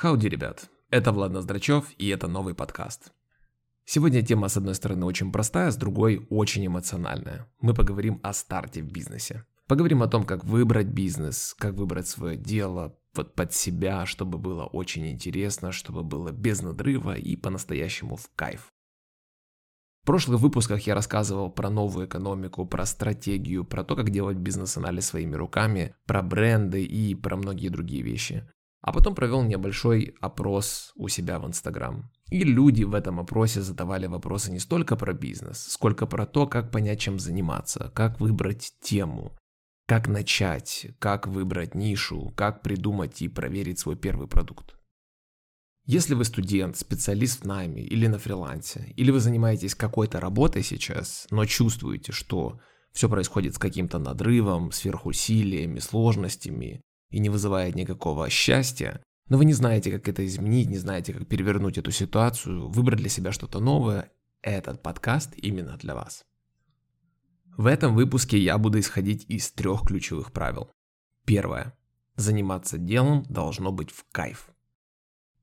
Хауди, ребят, это Влад Ноздрачев и это новый подкаст. Сегодня тема, с одной стороны, очень простая, с другой очень эмоциональная. Мы поговорим о старте в бизнесе. Поговорим о том, как выбрать бизнес, как выбрать свое дело вот под себя, чтобы было очень интересно, чтобы было без надрыва и по-настоящему в кайф. В прошлых выпусках я рассказывал про новую экономику, про стратегию, про то, как делать бизнес-анализ своими руками, про бренды и про многие другие вещи. А потом провел небольшой опрос у себя в Инстаграм. И люди в этом опросе задавали вопросы не столько про бизнес, сколько про то, как понять, чем заниматься, как выбрать тему, как начать, как выбрать нишу, как придумать и проверить свой первый продукт. Если вы студент, специалист в найме или на фрилансе, или вы занимаетесь какой-то работой сейчас, но чувствуете, что все происходит с каким-то надрывом, сверхусилиями, сложностями, и не вызывает никакого счастья, но вы не знаете, как это изменить, не знаете, как перевернуть эту ситуацию, выбрать для себя что-то новое, этот подкаст именно для вас. В этом выпуске я буду исходить из трех ключевых правил. Первое. Заниматься делом должно быть в кайф.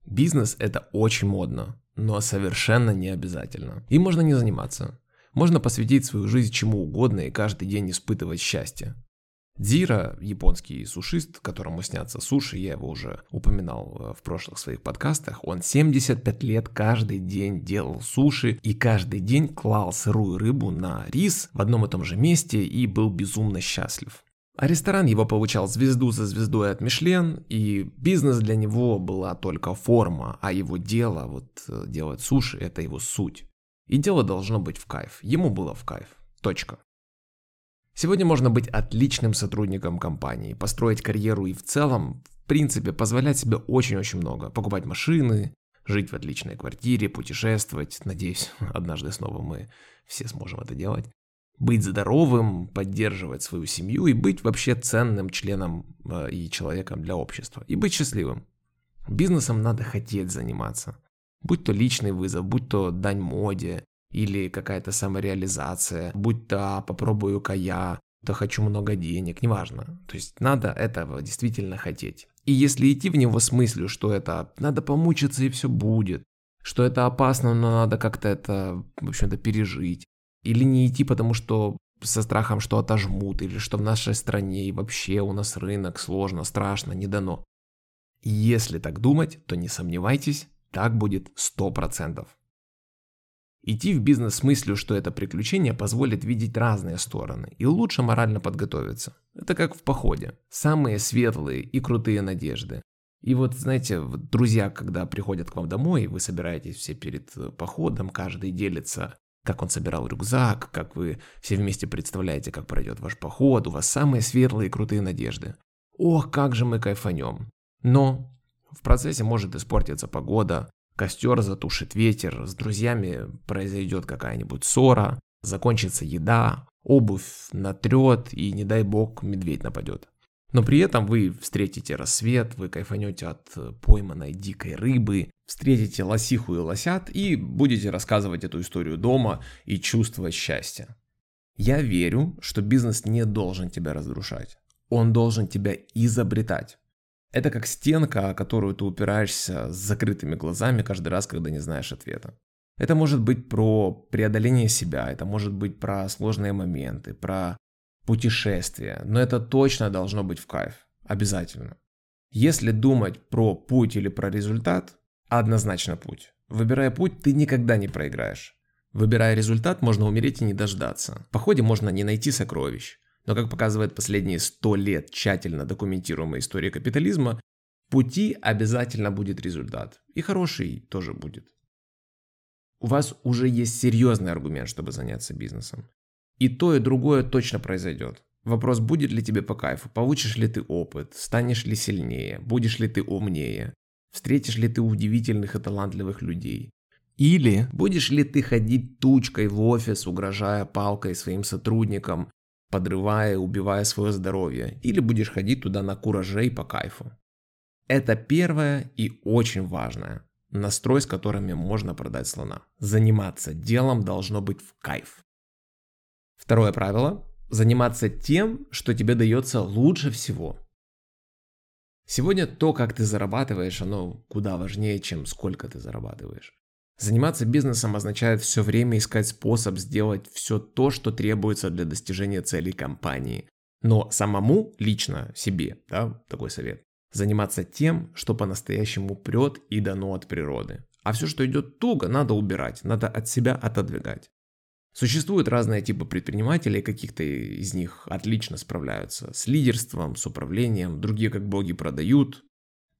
Бизнес это очень модно, но совершенно не обязательно. И можно не заниматься. Можно посвятить свою жизнь чему угодно и каждый день испытывать счастье. Дзира, японский сушист, которому снятся суши, я его уже упоминал э, в прошлых своих подкастах, он 75 лет каждый день делал суши и каждый день клал сырую рыбу на рис в одном и том же месте и был безумно счастлив. А ресторан его получал звезду за звездой от Мишлен, и бизнес для него была только форма, а его дело, вот э, делать суши, это его суть. И дело должно быть в кайф. Ему было в кайф. Точка. Сегодня можно быть отличным сотрудником компании, построить карьеру и в целом, в принципе, позволять себе очень-очень много. Покупать машины, жить в отличной квартире, путешествовать. Надеюсь, однажды снова мы все сможем это делать. Быть здоровым, поддерживать свою семью и быть вообще ценным членом э, и человеком для общества. И быть счастливым. Бизнесом надо хотеть заниматься. Будь то личный вызов, будь то дань моде, или какая-то самореализация, будь то попробую-ка я, то хочу много денег, неважно. То есть надо этого действительно хотеть. И если идти в него с мыслью, что это надо помучиться и все будет, что это опасно, но надо как-то это, в общем-то, пережить. Или не идти, потому что со страхом, что отожмут, или что в нашей стране и вообще у нас рынок сложно, страшно, не дано. Если так думать, то не сомневайтесь, так будет 100%. Идти в бизнес с мыслью, что это приключение позволит видеть разные стороны и лучше морально подготовиться. Это как в походе. Самые светлые и крутые надежды. И вот, знаете, друзья, когда приходят к вам домой, вы собираетесь все перед э, походом, каждый делится, как он собирал рюкзак, как вы все вместе представляете, как пройдет ваш поход, у вас самые светлые и крутые надежды. Ох, как же мы кайфанем. Но в процессе может испортиться погода, Костер затушит ветер, с друзьями произойдет какая-нибудь ссора, закончится еда, обувь натрет и, не дай бог, медведь нападет. Но при этом вы встретите рассвет, вы кайфанете от пойманной дикой рыбы, встретите лосиху и лосят и будете рассказывать эту историю дома и чувствовать счастье. Я верю, что бизнес не должен тебя разрушать. Он должен тебя изобретать. Это как стенка, о которую ты упираешься с закрытыми глазами каждый раз, когда не знаешь ответа. Это может быть про преодоление себя, это может быть про сложные моменты, про путешествия, но это точно должно быть в кайф, обязательно. Если думать про путь или про результат, однозначно путь. Выбирая путь, ты никогда не проиграешь. Выбирая результат, можно умереть и не дождаться. В походе можно не найти сокровищ. Но, как показывает последние 100 лет тщательно документируемая история капитализма, пути обязательно будет результат. И хороший тоже будет. У вас уже есть серьезный аргумент, чтобы заняться бизнесом. И то, и другое точно произойдет. Вопрос, будет ли тебе по кайфу, получишь ли ты опыт, станешь ли сильнее, будешь ли ты умнее, встретишь ли ты удивительных и талантливых людей. Или будешь ли ты ходить тучкой в офис, угрожая палкой своим сотрудникам, подрывая, убивая свое здоровье, или будешь ходить туда на кураже и по кайфу. Это первое и очень важное. Настрой, с которыми можно продать слона. Заниматься делом должно быть в кайф. Второе правило. Заниматься тем, что тебе дается лучше всего. Сегодня то, как ты зарабатываешь, оно куда важнее, чем сколько ты зарабатываешь. Заниматься бизнесом означает все время искать способ сделать все то, что требуется для достижения целей компании. Но самому, лично себе, да, такой совет, заниматься тем, что по-настоящему прет и дано от природы. А все, что идет туго, надо убирать, надо от себя отодвигать. Существуют разные типы предпринимателей, каких-то из них отлично справляются с лидерством, с управлением, другие как боги продают,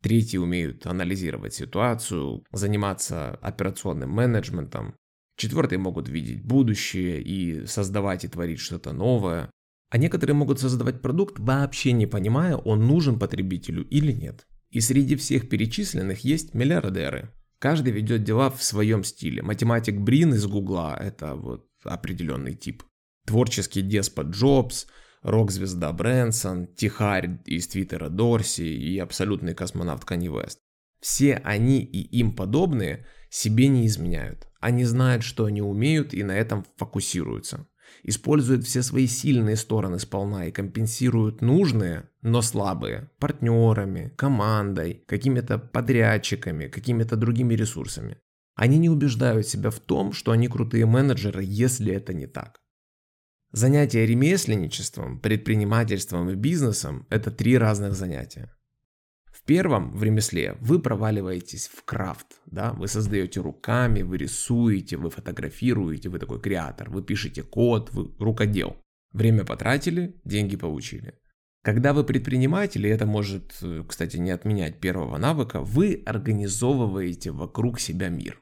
третьи умеют анализировать ситуацию, заниматься операционным менеджментом, четвертые могут видеть будущее и создавать и творить что-то новое, а некоторые могут создавать продукт, вообще не понимая, он нужен потребителю или нет. И среди всех перечисленных есть миллиардеры. Каждый ведет дела в своем стиле. Математик Брин из Гугла – это вот определенный тип. Творческий деспот Джобс, рок-звезда Брэнсон, тихарь из Твиттера Дорси и абсолютный космонавт Канни Вест. Все они и им подобные себе не изменяют. Они знают, что они умеют и на этом фокусируются. Используют все свои сильные стороны сполна и компенсируют нужные, но слабые партнерами, командой, какими-то подрядчиками, какими-то другими ресурсами. Они не убеждают себя в том, что они крутые менеджеры, если это не так. Занятие ремесленничеством, предпринимательством и бизнесом – это три разных занятия. В первом, в ремесле, вы проваливаетесь в крафт, да, вы создаете руками, вы рисуете, вы фотографируете, вы такой креатор, вы пишете код, вы рукодел. Время потратили, деньги получили. Когда вы предприниматель, и это может, э, кстати, не отменять первого навыка, вы организовываете вокруг себя мир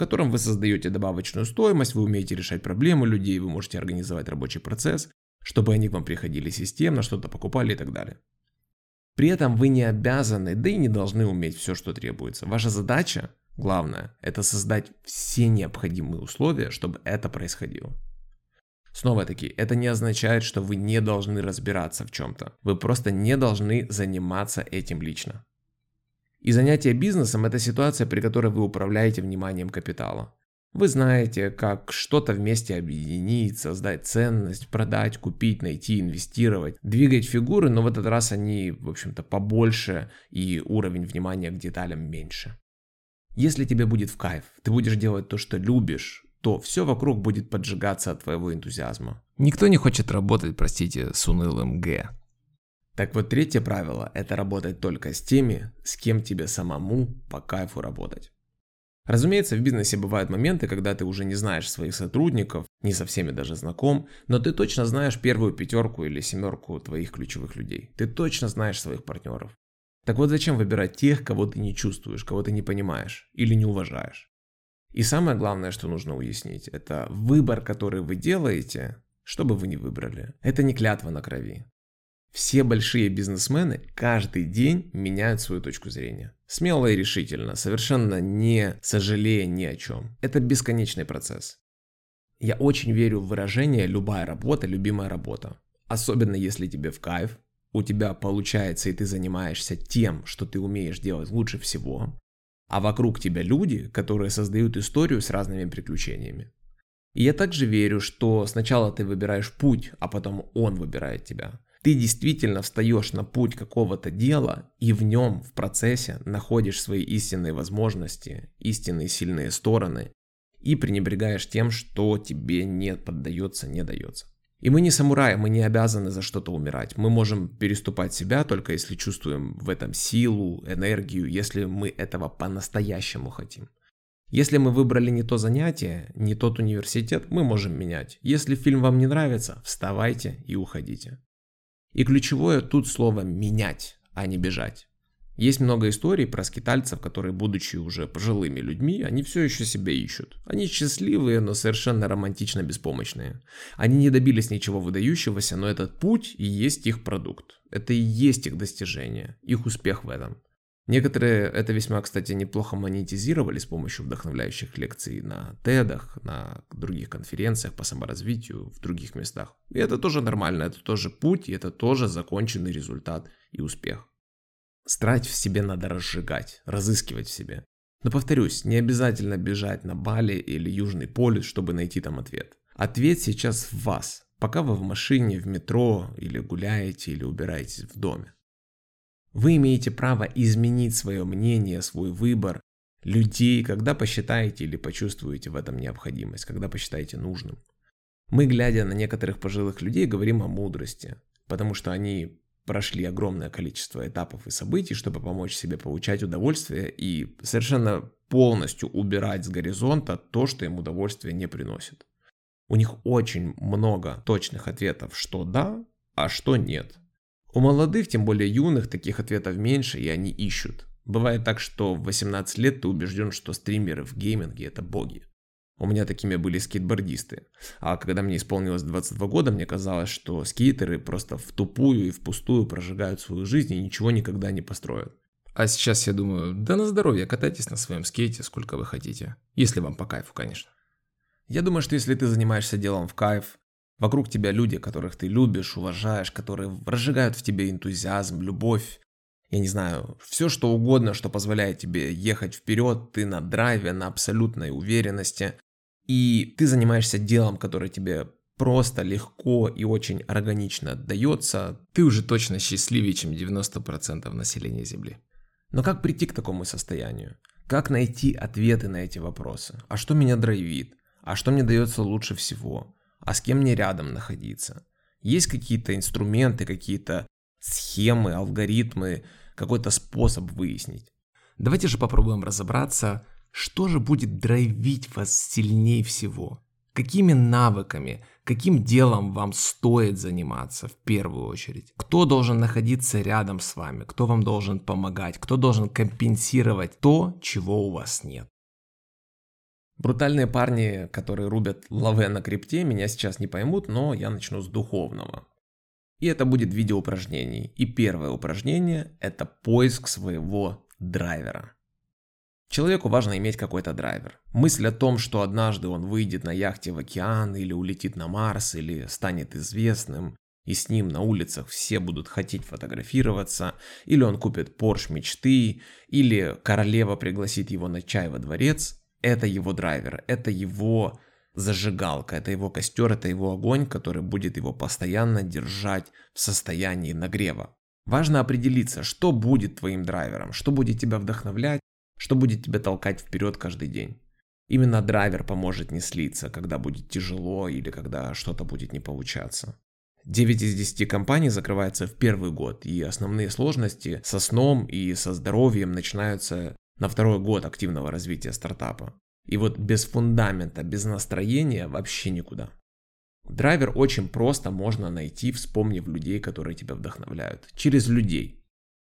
котором вы создаете добавочную стоимость, вы умеете решать проблемы людей, вы можете организовать рабочий процесс, чтобы они к вам приходили системно, что-то покупали и так далее. При этом вы не обязаны, да и не должны уметь все, что требуется. Ваша задача, главное, это создать все необходимые условия, чтобы это происходило. Снова таки, это не означает, что вы не должны разбираться в чем-то. Вы просто не должны заниматься этим лично. И занятие бизнесом – это ситуация, при которой вы управляете вниманием капитала. Вы знаете, как что-то вместе объединить, создать ценность, продать, купить, найти, инвестировать, двигать фигуры, но в этот раз они, в общем-то, побольше и уровень внимания к деталям меньше. Если тебе будет в кайф, ты будешь делать то, что любишь, то все вокруг будет поджигаться от твоего энтузиазма. Никто не хочет работать, простите, с унылым Г. Так вот, третье правило – это работать только с теми, с кем тебе самому по кайфу работать. Разумеется, в бизнесе бывают моменты, когда ты уже не знаешь своих сотрудников, не со всеми даже знаком, но ты точно знаешь первую пятерку или семерку твоих ключевых людей. Ты точно знаешь своих партнеров. Так вот зачем выбирать тех, кого ты не чувствуешь, кого ты не понимаешь или не уважаешь? И самое главное, что нужно уяснить, это выбор, который вы делаете, что бы вы ни выбрали, это не клятва на крови. Все большие бизнесмены каждый день меняют свою точку зрения. Смело и решительно, совершенно не сожалея ни о чем. Это бесконечный процесс. Я очень верю в выражение «любая работа – любимая работа». Особенно если тебе в кайф, у тебя получается и ты занимаешься тем, что ты умеешь делать лучше всего, а вокруг тебя люди, которые создают историю с разными приключениями. И я также верю, что сначала ты выбираешь путь, а потом он выбирает тебя. Ты действительно встаешь на путь какого-то дела и в нем, в процессе, находишь свои истинные возможности, истинные сильные стороны и пренебрегаешь тем, что тебе не поддается, не дается. И мы не самураи, мы не обязаны за что-то умирать. Мы можем переступать себя только если чувствуем в этом силу, энергию, если мы этого по-настоящему хотим. Если мы выбрали не то занятие, не тот университет, мы можем менять. Если фильм вам не нравится, вставайте и уходите. И ключевое тут слово «менять», а не «бежать». Есть много историй про скитальцев, которые, будучи уже пожилыми людьми, они все еще себя ищут. Они счастливые, но совершенно романтично беспомощные. Они не добились ничего выдающегося, но этот путь и есть их продукт. Это и есть их достижение, их успех в этом. Некоторые это весьма, кстати, неплохо монетизировали с помощью вдохновляющих лекций на тедах, на других конференциях по саморазвитию в других местах. И это тоже нормально, это тоже путь, и это тоже законченный результат и успех. Страсть в себе надо разжигать, разыскивать в себе. Но повторюсь, не обязательно бежать на Бали или Южный полюс, чтобы найти там ответ. Ответ сейчас в вас, пока вы в машине, в метро, или гуляете, или убираетесь в доме. Вы имеете право изменить свое мнение, свой выбор людей, когда посчитаете или почувствуете в этом необходимость, когда посчитаете нужным. Мы, глядя на некоторых пожилых людей, говорим о мудрости, потому что они прошли огромное количество этапов и событий, чтобы помочь себе получать удовольствие и совершенно полностью убирать с горизонта то, что им удовольствие не приносит. У них очень много точных ответов, что да, а что нет. У молодых, тем более юных, таких ответов меньше, и они ищут. Бывает так, что в 18 лет ты убежден, что стримеры в гейминге это боги. У меня такими были скейтбордисты. А когда мне исполнилось 22 года, мне казалось, что скейтеры просто в тупую и впустую прожигают свою жизнь и ничего никогда не построят. А сейчас я думаю, да на здоровье, катайтесь на своем скейте сколько вы хотите. Если вам по кайфу, конечно. Я думаю, что если ты занимаешься делом в кайф, вокруг тебя люди, которых ты любишь, уважаешь, которые разжигают в тебе энтузиазм, любовь, я не знаю, все что угодно, что позволяет тебе ехать вперед, ты на драйве, на абсолютной уверенности, и ты занимаешься делом, которое тебе просто легко и очень органично отдается, ты уже точно счастливее, чем 90% населения Земли. Но как прийти к такому состоянию? Как найти ответы на эти вопросы? А что меня драйвит? А что мне дается лучше всего? А с кем мне рядом находиться? Есть какие-то инструменты, какие-то схемы, алгоритмы, какой-то способ выяснить? Давайте же попробуем разобраться, что же будет драйвить вас сильнее всего. Какими навыками, каким делом вам стоит заниматься в первую очередь? Кто должен находиться рядом с вами? Кто вам должен помогать? Кто должен компенсировать то, чего у вас нет? Брутальные парни, которые рубят лаве на крипте, меня сейчас не поймут, но я начну с духовного. И это будет видео упражнений. И первое упражнение – это поиск своего драйвера. Человеку важно иметь какой-то драйвер. Мысль о том, что однажды он выйдет на яхте в океан, или улетит на Марс, или станет известным, и с ним на улицах все будут хотеть фотографироваться, или он купит Porsche мечты, или королева пригласит его на чай во дворец, это его драйвер, это его зажигалка, это его костер, это его огонь, который будет его постоянно держать в состоянии нагрева. Важно определиться, что будет твоим драйвером, что будет тебя вдохновлять, что будет тебя толкать вперед каждый день. Именно драйвер поможет не слиться, когда будет тяжело или когда что-то будет не получаться. 9 из 10 компаний закрываются в первый год, и основные сложности со сном и со здоровьем начинаются на второй год активного развития стартапа. И вот без фундамента, без настроения вообще никуда. Драйвер очень просто можно найти, вспомнив людей, которые тебя вдохновляют. Через людей.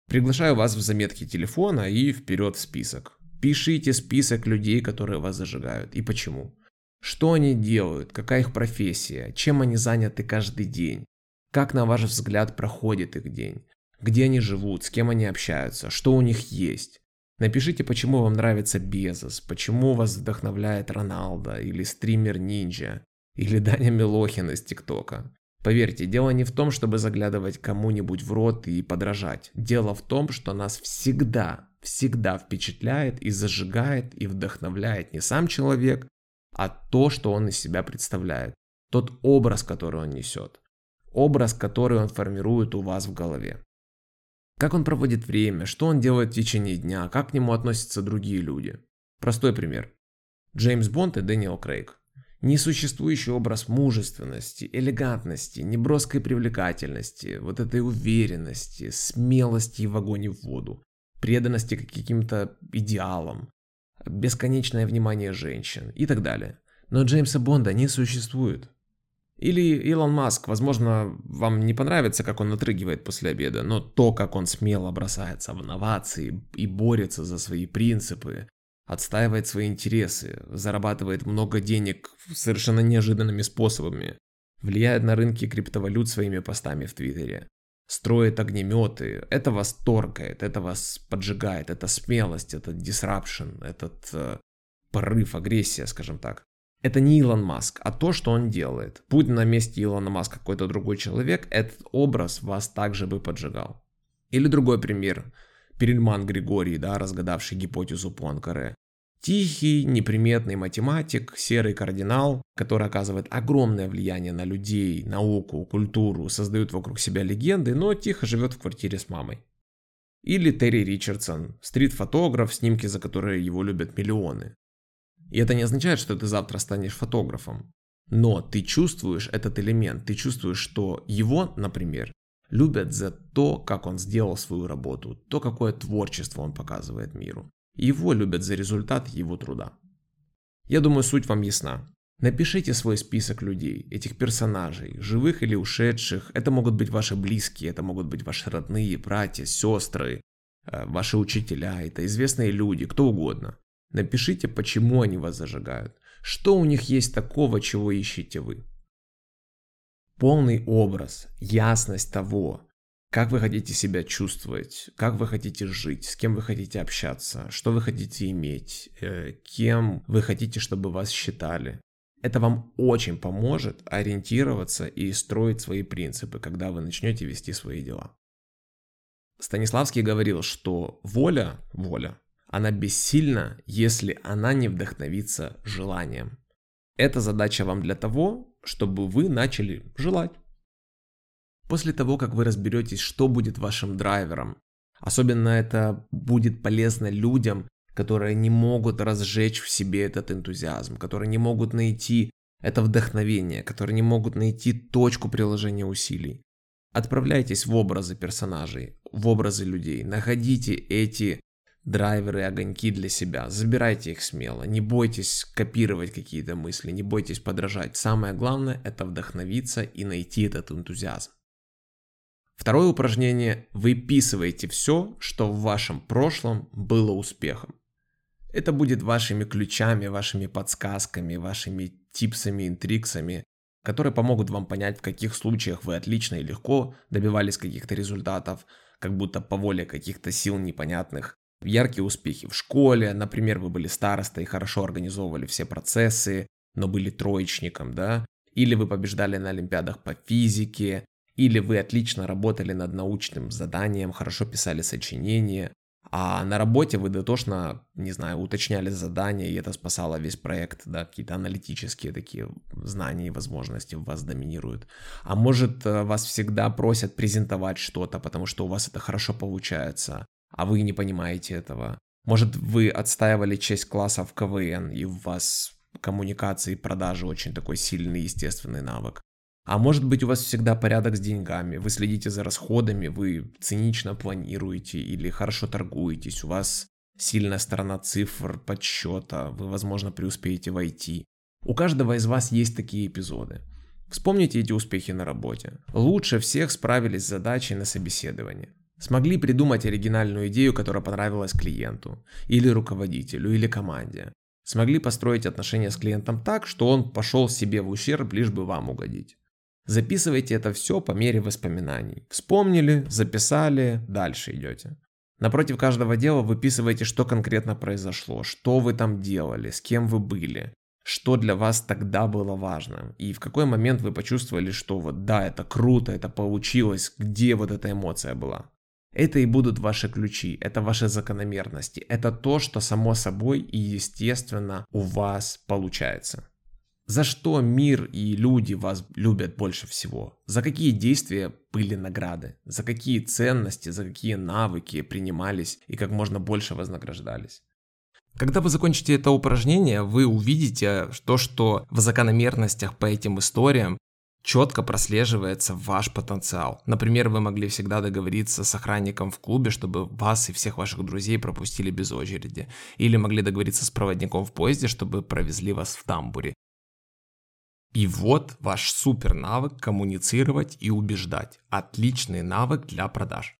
Приглашаю вас в заметки телефона и вперед в список. Пишите список людей, которые вас зажигают и почему. Что они делают, какая их профессия, чем они заняты каждый день, как на ваш взгляд проходит их день, где они живут, с кем они общаются, что у них есть. Напишите, почему вам нравится Безос, почему вас вдохновляет Роналдо или стример Нинджа, или Даня Милохин из ТикТока. Поверьте, дело не в том, чтобы заглядывать кому-нибудь в рот и подражать. Дело в том, что нас всегда, всегда впечатляет и зажигает и вдохновляет не сам человек, а то, что он из себя представляет. Тот образ, который он несет. Образ, который он формирует у вас в голове. Как он проводит время, что он делает в течение дня, как к нему относятся другие люди. Простой пример. Джеймс Бонд и Дэниел Крейг. Несуществующий образ мужественности, элегантности, неброской привлекательности, вот этой уверенности, смелости в огонь и в воду, преданности к каким-то идеалам, бесконечное внимание женщин и так далее. Но Джеймса Бонда не существует. Или Илон Маск, возможно, вам не понравится, как он отрыгивает после обеда, но то, как он смело бросается в инновации и борется за свои принципы, отстаивает свои интересы, зарабатывает много денег совершенно неожиданными способами, влияет на рынки криптовалют своими постами в Твиттере, строит огнеметы. Это вас торкает, это вас поджигает, это смелость, это disruption, этот э, порыв, агрессия, скажем так. Это не Илон Маск, а то, что он делает. Будь на месте Илона Маска какой-то другой человек, этот образ вас также бы поджигал. Или другой пример. Перельман Григорий, да, разгадавший гипотезу Пуанкаре. Тихий, неприметный математик, серый кардинал, который оказывает огромное влияние на людей, науку, культуру, создает вокруг себя легенды, но тихо живет в квартире с мамой. Или Терри Ричардсон, стрит-фотограф, снимки за которые его любят миллионы. И это не означает, что ты завтра станешь фотографом. Но ты чувствуешь этот элемент, ты чувствуешь, что его, например, любят за то, как он сделал свою работу, то, какое творчество он показывает миру. Его любят за результат его труда. Я думаю, суть вам ясна. Напишите свой список людей, этих персонажей, живых или ушедших. Это могут быть ваши близкие, это могут быть ваши родные, братья, сестры, э, ваши учителя, это известные люди, кто угодно. Напишите, почему они вас зажигают. Что у них есть такого, чего ищете вы. Полный образ, ясность того, как вы хотите себя чувствовать, как вы хотите жить, с кем вы хотите общаться, что вы хотите иметь, э, кем вы хотите, чтобы вас считали. Это вам очень поможет ориентироваться и строить свои принципы, когда вы начнете вести свои дела. Станиславский говорил, что воля, воля, она бессильна, если она не вдохновится желанием. Эта задача вам для того, чтобы вы начали желать. После того, как вы разберетесь, что будет вашим драйвером, особенно это будет полезно людям, которые не могут разжечь в себе этот энтузиазм, которые не могут найти это вдохновение, которые не могут найти точку приложения усилий. Отправляйтесь в образы персонажей, в образы людей, находите эти драйверы, огоньки для себя. Забирайте их смело. Не бойтесь копировать какие-то мысли, не бойтесь подражать. Самое главное это вдохновиться и найти этот энтузиазм. Второе упражнение. Выписывайте все, что в вашем прошлом было успехом. Это будет вашими ключами, вашими подсказками, вашими типсами, интриксами, которые помогут вам понять, в каких случаях вы отлично и легко добивались каких-то результатов, как будто по воле каких-то сил непонятных, яркие успехи в школе, например, вы были старостой хорошо организовывали все процессы, но были троечником, да, или вы побеждали на олимпиадах по физике, или вы отлично работали над научным заданием, хорошо писали сочинения, а на работе вы дотошно, не знаю, уточняли задания, и это спасало весь проект, да, какие-то аналитические такие знания и возможности в вас доминируют. А может, э, вас всегда просят презентовать что-то, потому что у вас это хорошо получается а вы не понимаете этого. Может, вы отстаивали честь класса в КВН, и у вас коммуникации и продажи очень такой сильный естественный навык. А может быть у вас всегда порядок с деньгами, вы следите за расходами, вы цинично планируете или хорошо торгуетесь, у вас сильная сторона цифр, подсчета, вы, возможно, преуспеете в IT. У каждого из вас есть такие эпизоды. Вспомните эти успехи на работе. Лучше всех справились с задачей на собеседовании. Смогли придумать оригинальную идею, которая понравилась клиенту, или руководителю, или команде. Смогли построить отношения с клиентом так, что он пошел себе в ущерб, лишь бы вам угодить. Записывайте это все по мере воспоминаний. Вспомнили, записали, дальше идете. Напротив каждого дела выписывайте, что конкретно произошло, что вы там делали, с кем вы были, что для вас тогда было важно, и в какой момент вы почувствовали, что вот да, это круто, это получилось, где вот эта эмоция была. Это и будут ваши ключи, это ваши закономерности, это то, что само собой и естественно у вас получается. За что мир и люди вас любят больше всего? За какие действия были награды? За какие ценности, за какие навыки принимались и как можно больше вознаграждались? Когда вы закончите это упражнение, вы увидите то, что в закономерностях по этим историям четко прослеживается ваш потенциал. Например, вы могли всегда договориться с охранником в клубе, чтобы вас и всех ваших друзей пропустили без очереди. Или могли договориться с проводником в поезде, чтобы провезли вас в тамбуре. И вот ваш супер навык коммуницировать и убеждать. Отличный навык для продаж.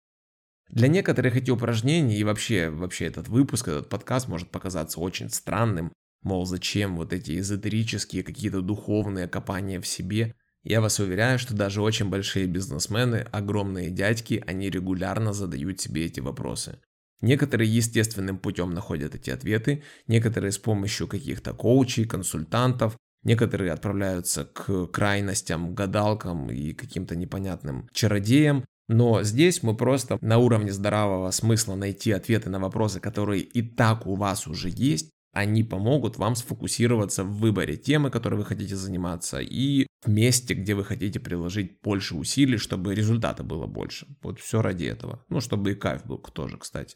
Для некоторых эти упражнения и вообще, вообще этот выпуск, этот подкаст может показаться очень странным. Мол, зачем вот эти эзотерические какие-то духовные копания в себе – я вас уверяю, что даже очень большие бизнесмены, огромные дядьки, они регулярно задают себе эти вопросы. Некоторые естественным путем находят эти ответы, некоторые с помощью каких-то коучей, консультантов, некоторые отправляются к крайностям, гадалкам и каким-то непонятным чародеям. Но здесь мы просто на уровне здравого смысла найти ответы на вопросы, которые и так у вас уже есть, они помогут вам сфокусироваться в выборе темы, которой вы хотите заниматься, и в месте, где вы хотите приложить больше усилий, чтобы результата было больше. Вот все ради этого. Ну, чтобы и кайф был тоже, кстати.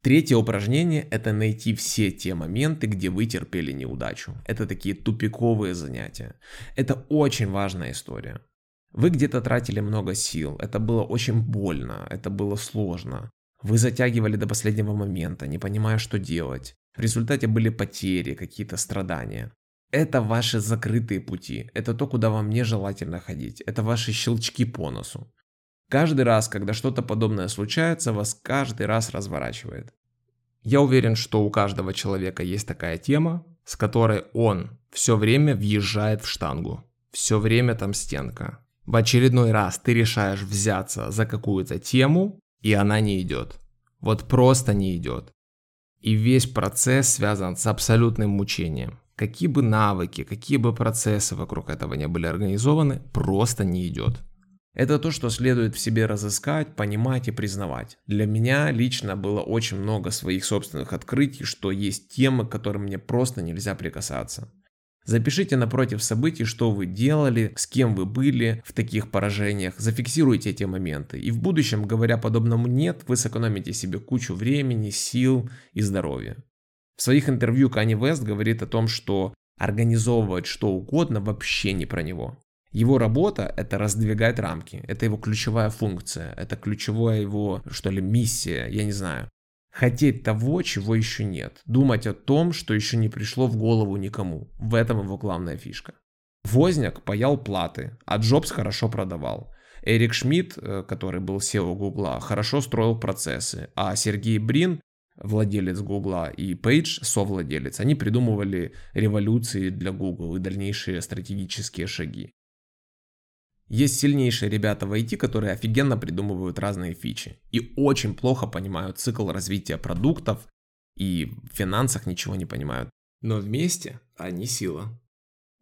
Третье упражнение – это найти все те моменты, где вы терпели неудачу. Это такие тупиковые занятия. Это очень важная история. Вы где-то тратили много сил, это было очень больно, это было сложно. Вы затягивали до последнего момента, не понимая, что делать. В результате были потери, какие-то страдания. Это ваши закрытые пути, это то, куда вам нежелательно ходить, это ваши щелчки по носу. Каждый раз, когда что-то подобное случается, вас каждый раз разворачивает. Я уверен, что у каждого человека есть такая тема, с которой он все время въезжает в штангу. Все время там стенка. В очередной раз ты решаешь взяться за какую-то тему, и она не идет. Вот просто не идет. И весь процесс связан с абсолютным мучением. Какие бы навыки, какие бы процессы вокруг этого не были организованы, просто не идет. Это то, что следует в себе разыскать, понимать и признавать. Для меня лично было очень много своих собственных открытий, что есть темы, к которым мне просто нельзя прикасаться. Запишите напротив событий, что вы делали, с кем вы были в таких поражениях, зафиксируйте эти моменты. И в будущем, говоря подобному «нет», вы сэкономите себе кучу времени, сил и здоровья. В своих интервью Кани Вест говорит о том, что организовывать что угодно вообще не про него. Его работа – это раздвигать рамки, это его ключевая функция, это ключевая его, что ли, миссия, я не знаю. Хотеть того, чего еще нет. Думать о том, что еще не пришло в голову никому. В этом его главная фишка. Возняк паял платы, а Джобс хорошо продавал. Эрик Шмидт, э, который был SEO Гугла, хорошо строил процессы, а Сергей Брин, владелец Гугла, и Пейдж, совладелец, они придумывали революции для Google и дальнейшие стратегические шаги. Есть сильнейшие ребята в IT, которые офигенно придумывают разные фичи и очень плохо понимают цикл развития продуктов и в финансах ничего не понимают. Но вместе они сила.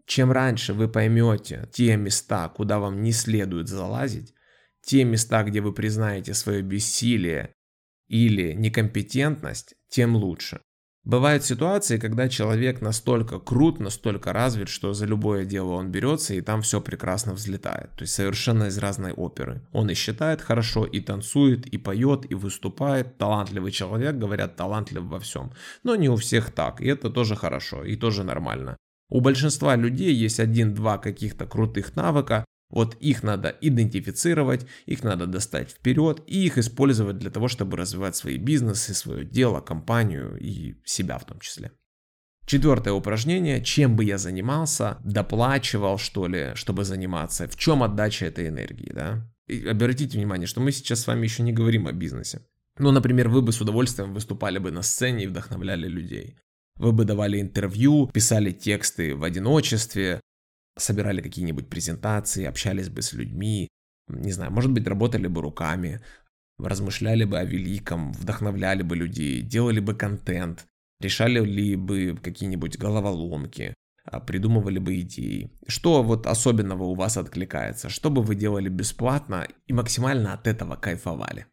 Чем раньше вы поймете те места, куда вам не следует залазить, те места, где вы признаете свое бессилие или некомпетентность, тем лучше. Бывают ситуации, когда человек настолько крут, настолько развит, что за любое дело он берется и там все прекрасно взлетает. То есть совершенно из разной оперы. Он и считает хорошо, и танцует, и поет, и выступает. Талантливый человек, говорят, талантлив во всем. Но не у всех так, и это тоже хорошо, и тоже нормально. У большинства людей есть один-два каких-то крутых навыка, вот их надо идентифицировать, их надо достать вперед и их использовать для того, чтобы развивать свои бизнесы, свое дело, компанию и себя в том числе. Четвертое упражнение. Чем бы я занимался, доплачивал что ли, чтобы заниматься, в чем отдача этой энергии, да? И обратите внимание, что мы сейчас с вами еще не говорим о бизнесе. Ну, например, вы бы с удовольствием выступали бы на сцене и вдохновляли людей. Вы бы давали интервью, писали тексты в одиночестве, собирали какие-нибудь презентации, общались бы с людьми, не знаю, может быть, работали бы руками, размышляли бы о великом, вдохновляли бы людей, делали бы контент, решали ли бы какие-нибудь головоломки, а, придумывали бы идеи. Что вот особенного у вас откликается? Что бы вы делали бесплатно и максимально от этого кайфовали?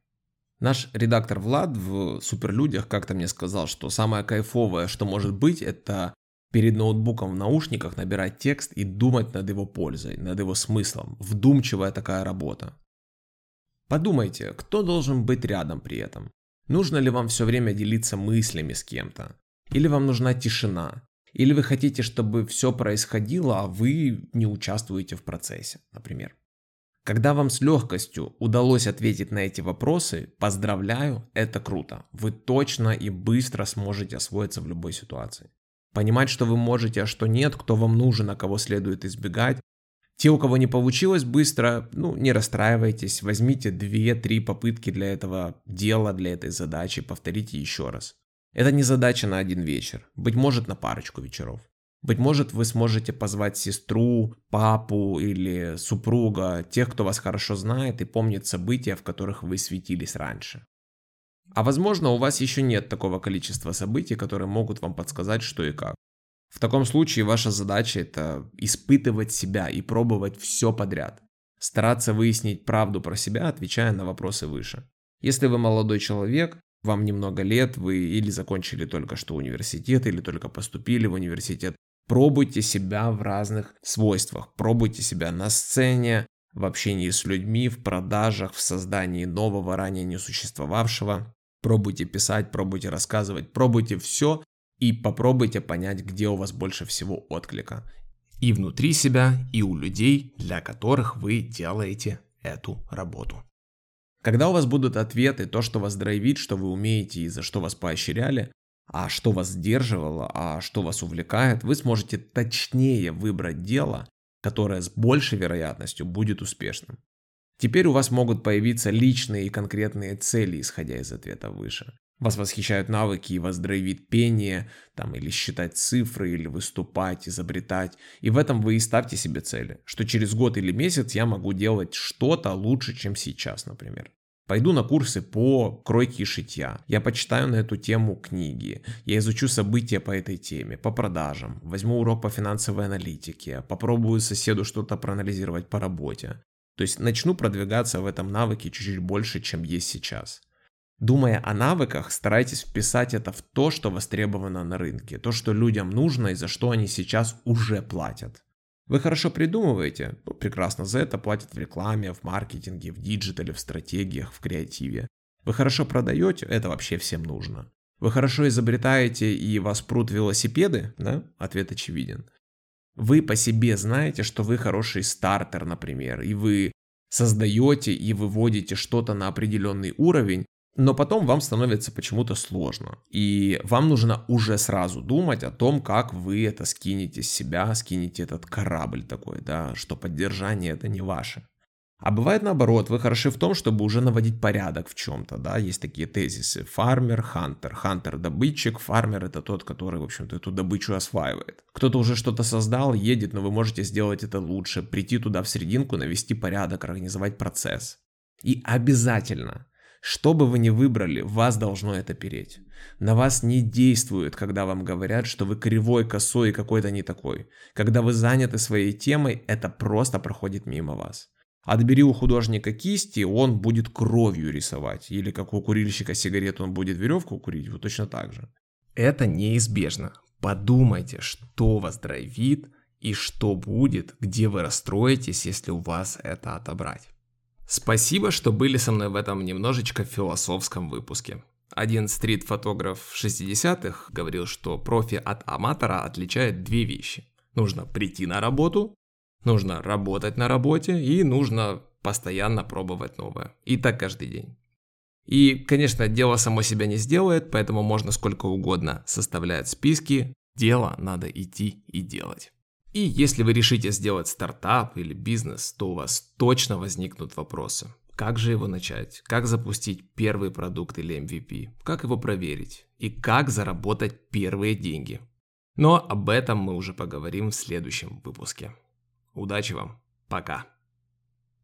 Наш редактор Влад в Суперлюдях как-то мне сказал, что самое кайфовое, что может быть, это перед ноутбуком в наушниках набирать текст и думать над его пользой, над его смыслом. Вдумчивая такая работа. Подумайте, кто должен быть рядом при этом? Нужно ли вам все время делиться мыслями с кем-то? Или вам нужна тишина? Или вы хотите, чтобы все происходило, а вы не участвуете в процессе, например? Когда вам с легкостью удалось ответить на эти вопросы, поздравляю, это круто. Вы точно и быстро сможете освоиться в любой ситуации. Понимать, что вы можете, а что нет, кто вам нужен, а кого следует избегать. Те, у кого не получилось быстро, ну, не расстраивайтесь, возьмите 2-3 попытки для этого дела, для этой задачи, повторите еще раз. Это не задача на один вечер, быть может на парочку вечеров. Быть может, вы сможете позвать сестру, папу или супруга, тех, кто вас хорошо знает и помнит события, в которых вы светились раньше. А возможно, у вас еще нет такого количества событий, которые могут вам подсказать, что и как. В таком случае ваша задача это испытывать себя и пробовать все подряд. Стараться выяснить правду про себя, отвечая на вопросы выше. Если вы молодой человек, вам немного лет, вы или закончили только что университет, или только поступили в университет, Пробуйте себя в разных свойствах. Пробуйте себя на сцене, в общении с людьми, в продажах, в создании нового, ранее не существовавшего. Пробуйте писать, пробуйте рассказывать, пробуйте все и попробуйте понять, где у вас больше всего отклика. И внутри себя, и у людей, для которых вы делаете эту работу. Когда у вас будут ответы, то, что вас драйвит, что вы умеете и за что вас поощряли, а что вас сдерживало, а что вас увлекает, вы сможете точнее выбрать дело, которое с большей вероятностью будет успешным. Теперь у вас могут появиться личные и конкретные цели, исходя из ответа выше. Вас восхищают навыки и вас драйвит пение, там, или считать цифры, или выступать, изобретать. И в этом вы и ставьте себе цели, что через год или месяц я могу делать что-то лучше, чем сейчас, например. Пойду на курсы по кройке и шитья. Я почитаю на эту тему книги. Я изучу события по этой теме, по продажам. Возьму урок по финансовой аналитике. Попробую соседу что-то проанализировать по работе. То есть начну продвигаться в этом навыке чуть-чуть больше, чем есть сейчас. Думая о навыках, старайтесь вписать это в то, что востребовано на рынке, то, что людям нужно и за что они сейчас уже платят. Вы хорошо придумываете, прекрасно за это платят в рекламе, в маркетинге, в диджитале, в стратегиях, в креативе. Вы хорошо продаете, это вообще всем нужно. Вы хорошо изобретаете и вас прут велосипеды, да? Ответ очевиден. Вы по себе знаете, что вы хороший стартер, например, и вы создаете и выводите что-то на определенный уровень, но потом вам становится почему-то сложно. И вам нужно уже сразу думать о том, как вы это скинете с себя, скинете этот корабль такой, да, что поддержание это не ваше. А бывает наоборот, вы хороши в том, чтобы уже наводить порядок в чем-то, да, есть такие тезисы. Фармер, хантер. Хантер – добытчик, фармер – это тот, который, в общем-то, эту добычу осваивает. Кто-то уже что-то создал, едет, но вы можете сделать это лучше, прийти туда в серединку, навести порядок, организовать процесс. И обязательно что бы вы ни выбрали, вас должно это переть. На вас не действует, когда вам говорят, что вы кривой, косой и какой-то не такой. Когда вы заняты своей темой, это просто проходит мимо вас. Отбери у художника кисти, он будет кровью рисовать. Или как у курильщика сигарету он будет веревку курить, вот точно так же. Это неизбежно. Подумайте, что вас драйвит и что будет, где вы расстроитесь, если у вас это отобрать. Спасибо, что были со мной в этом немножечко философском выпуске. Один стрит-фотограф 60-х говорил, что профи от аматора отличает две вещи. Нужно прийти на работу, нужно работать на работе и нужно постоянно пробовать новое. И так каждый день. И, конечно, дело само себя не сделает, поэтому можно сколько угодно составлять списки. Дело надо идти и делать. И если вы решите сделать стартап или бизнес, то у вас точно возникнут вопросы. Как же его начать? Как запустить первый продукт или MVP? Как его проверить? И как заработать первые деньги? Но об этом мы уже поговорим в следующем выпуске. Удачи вам. Пока.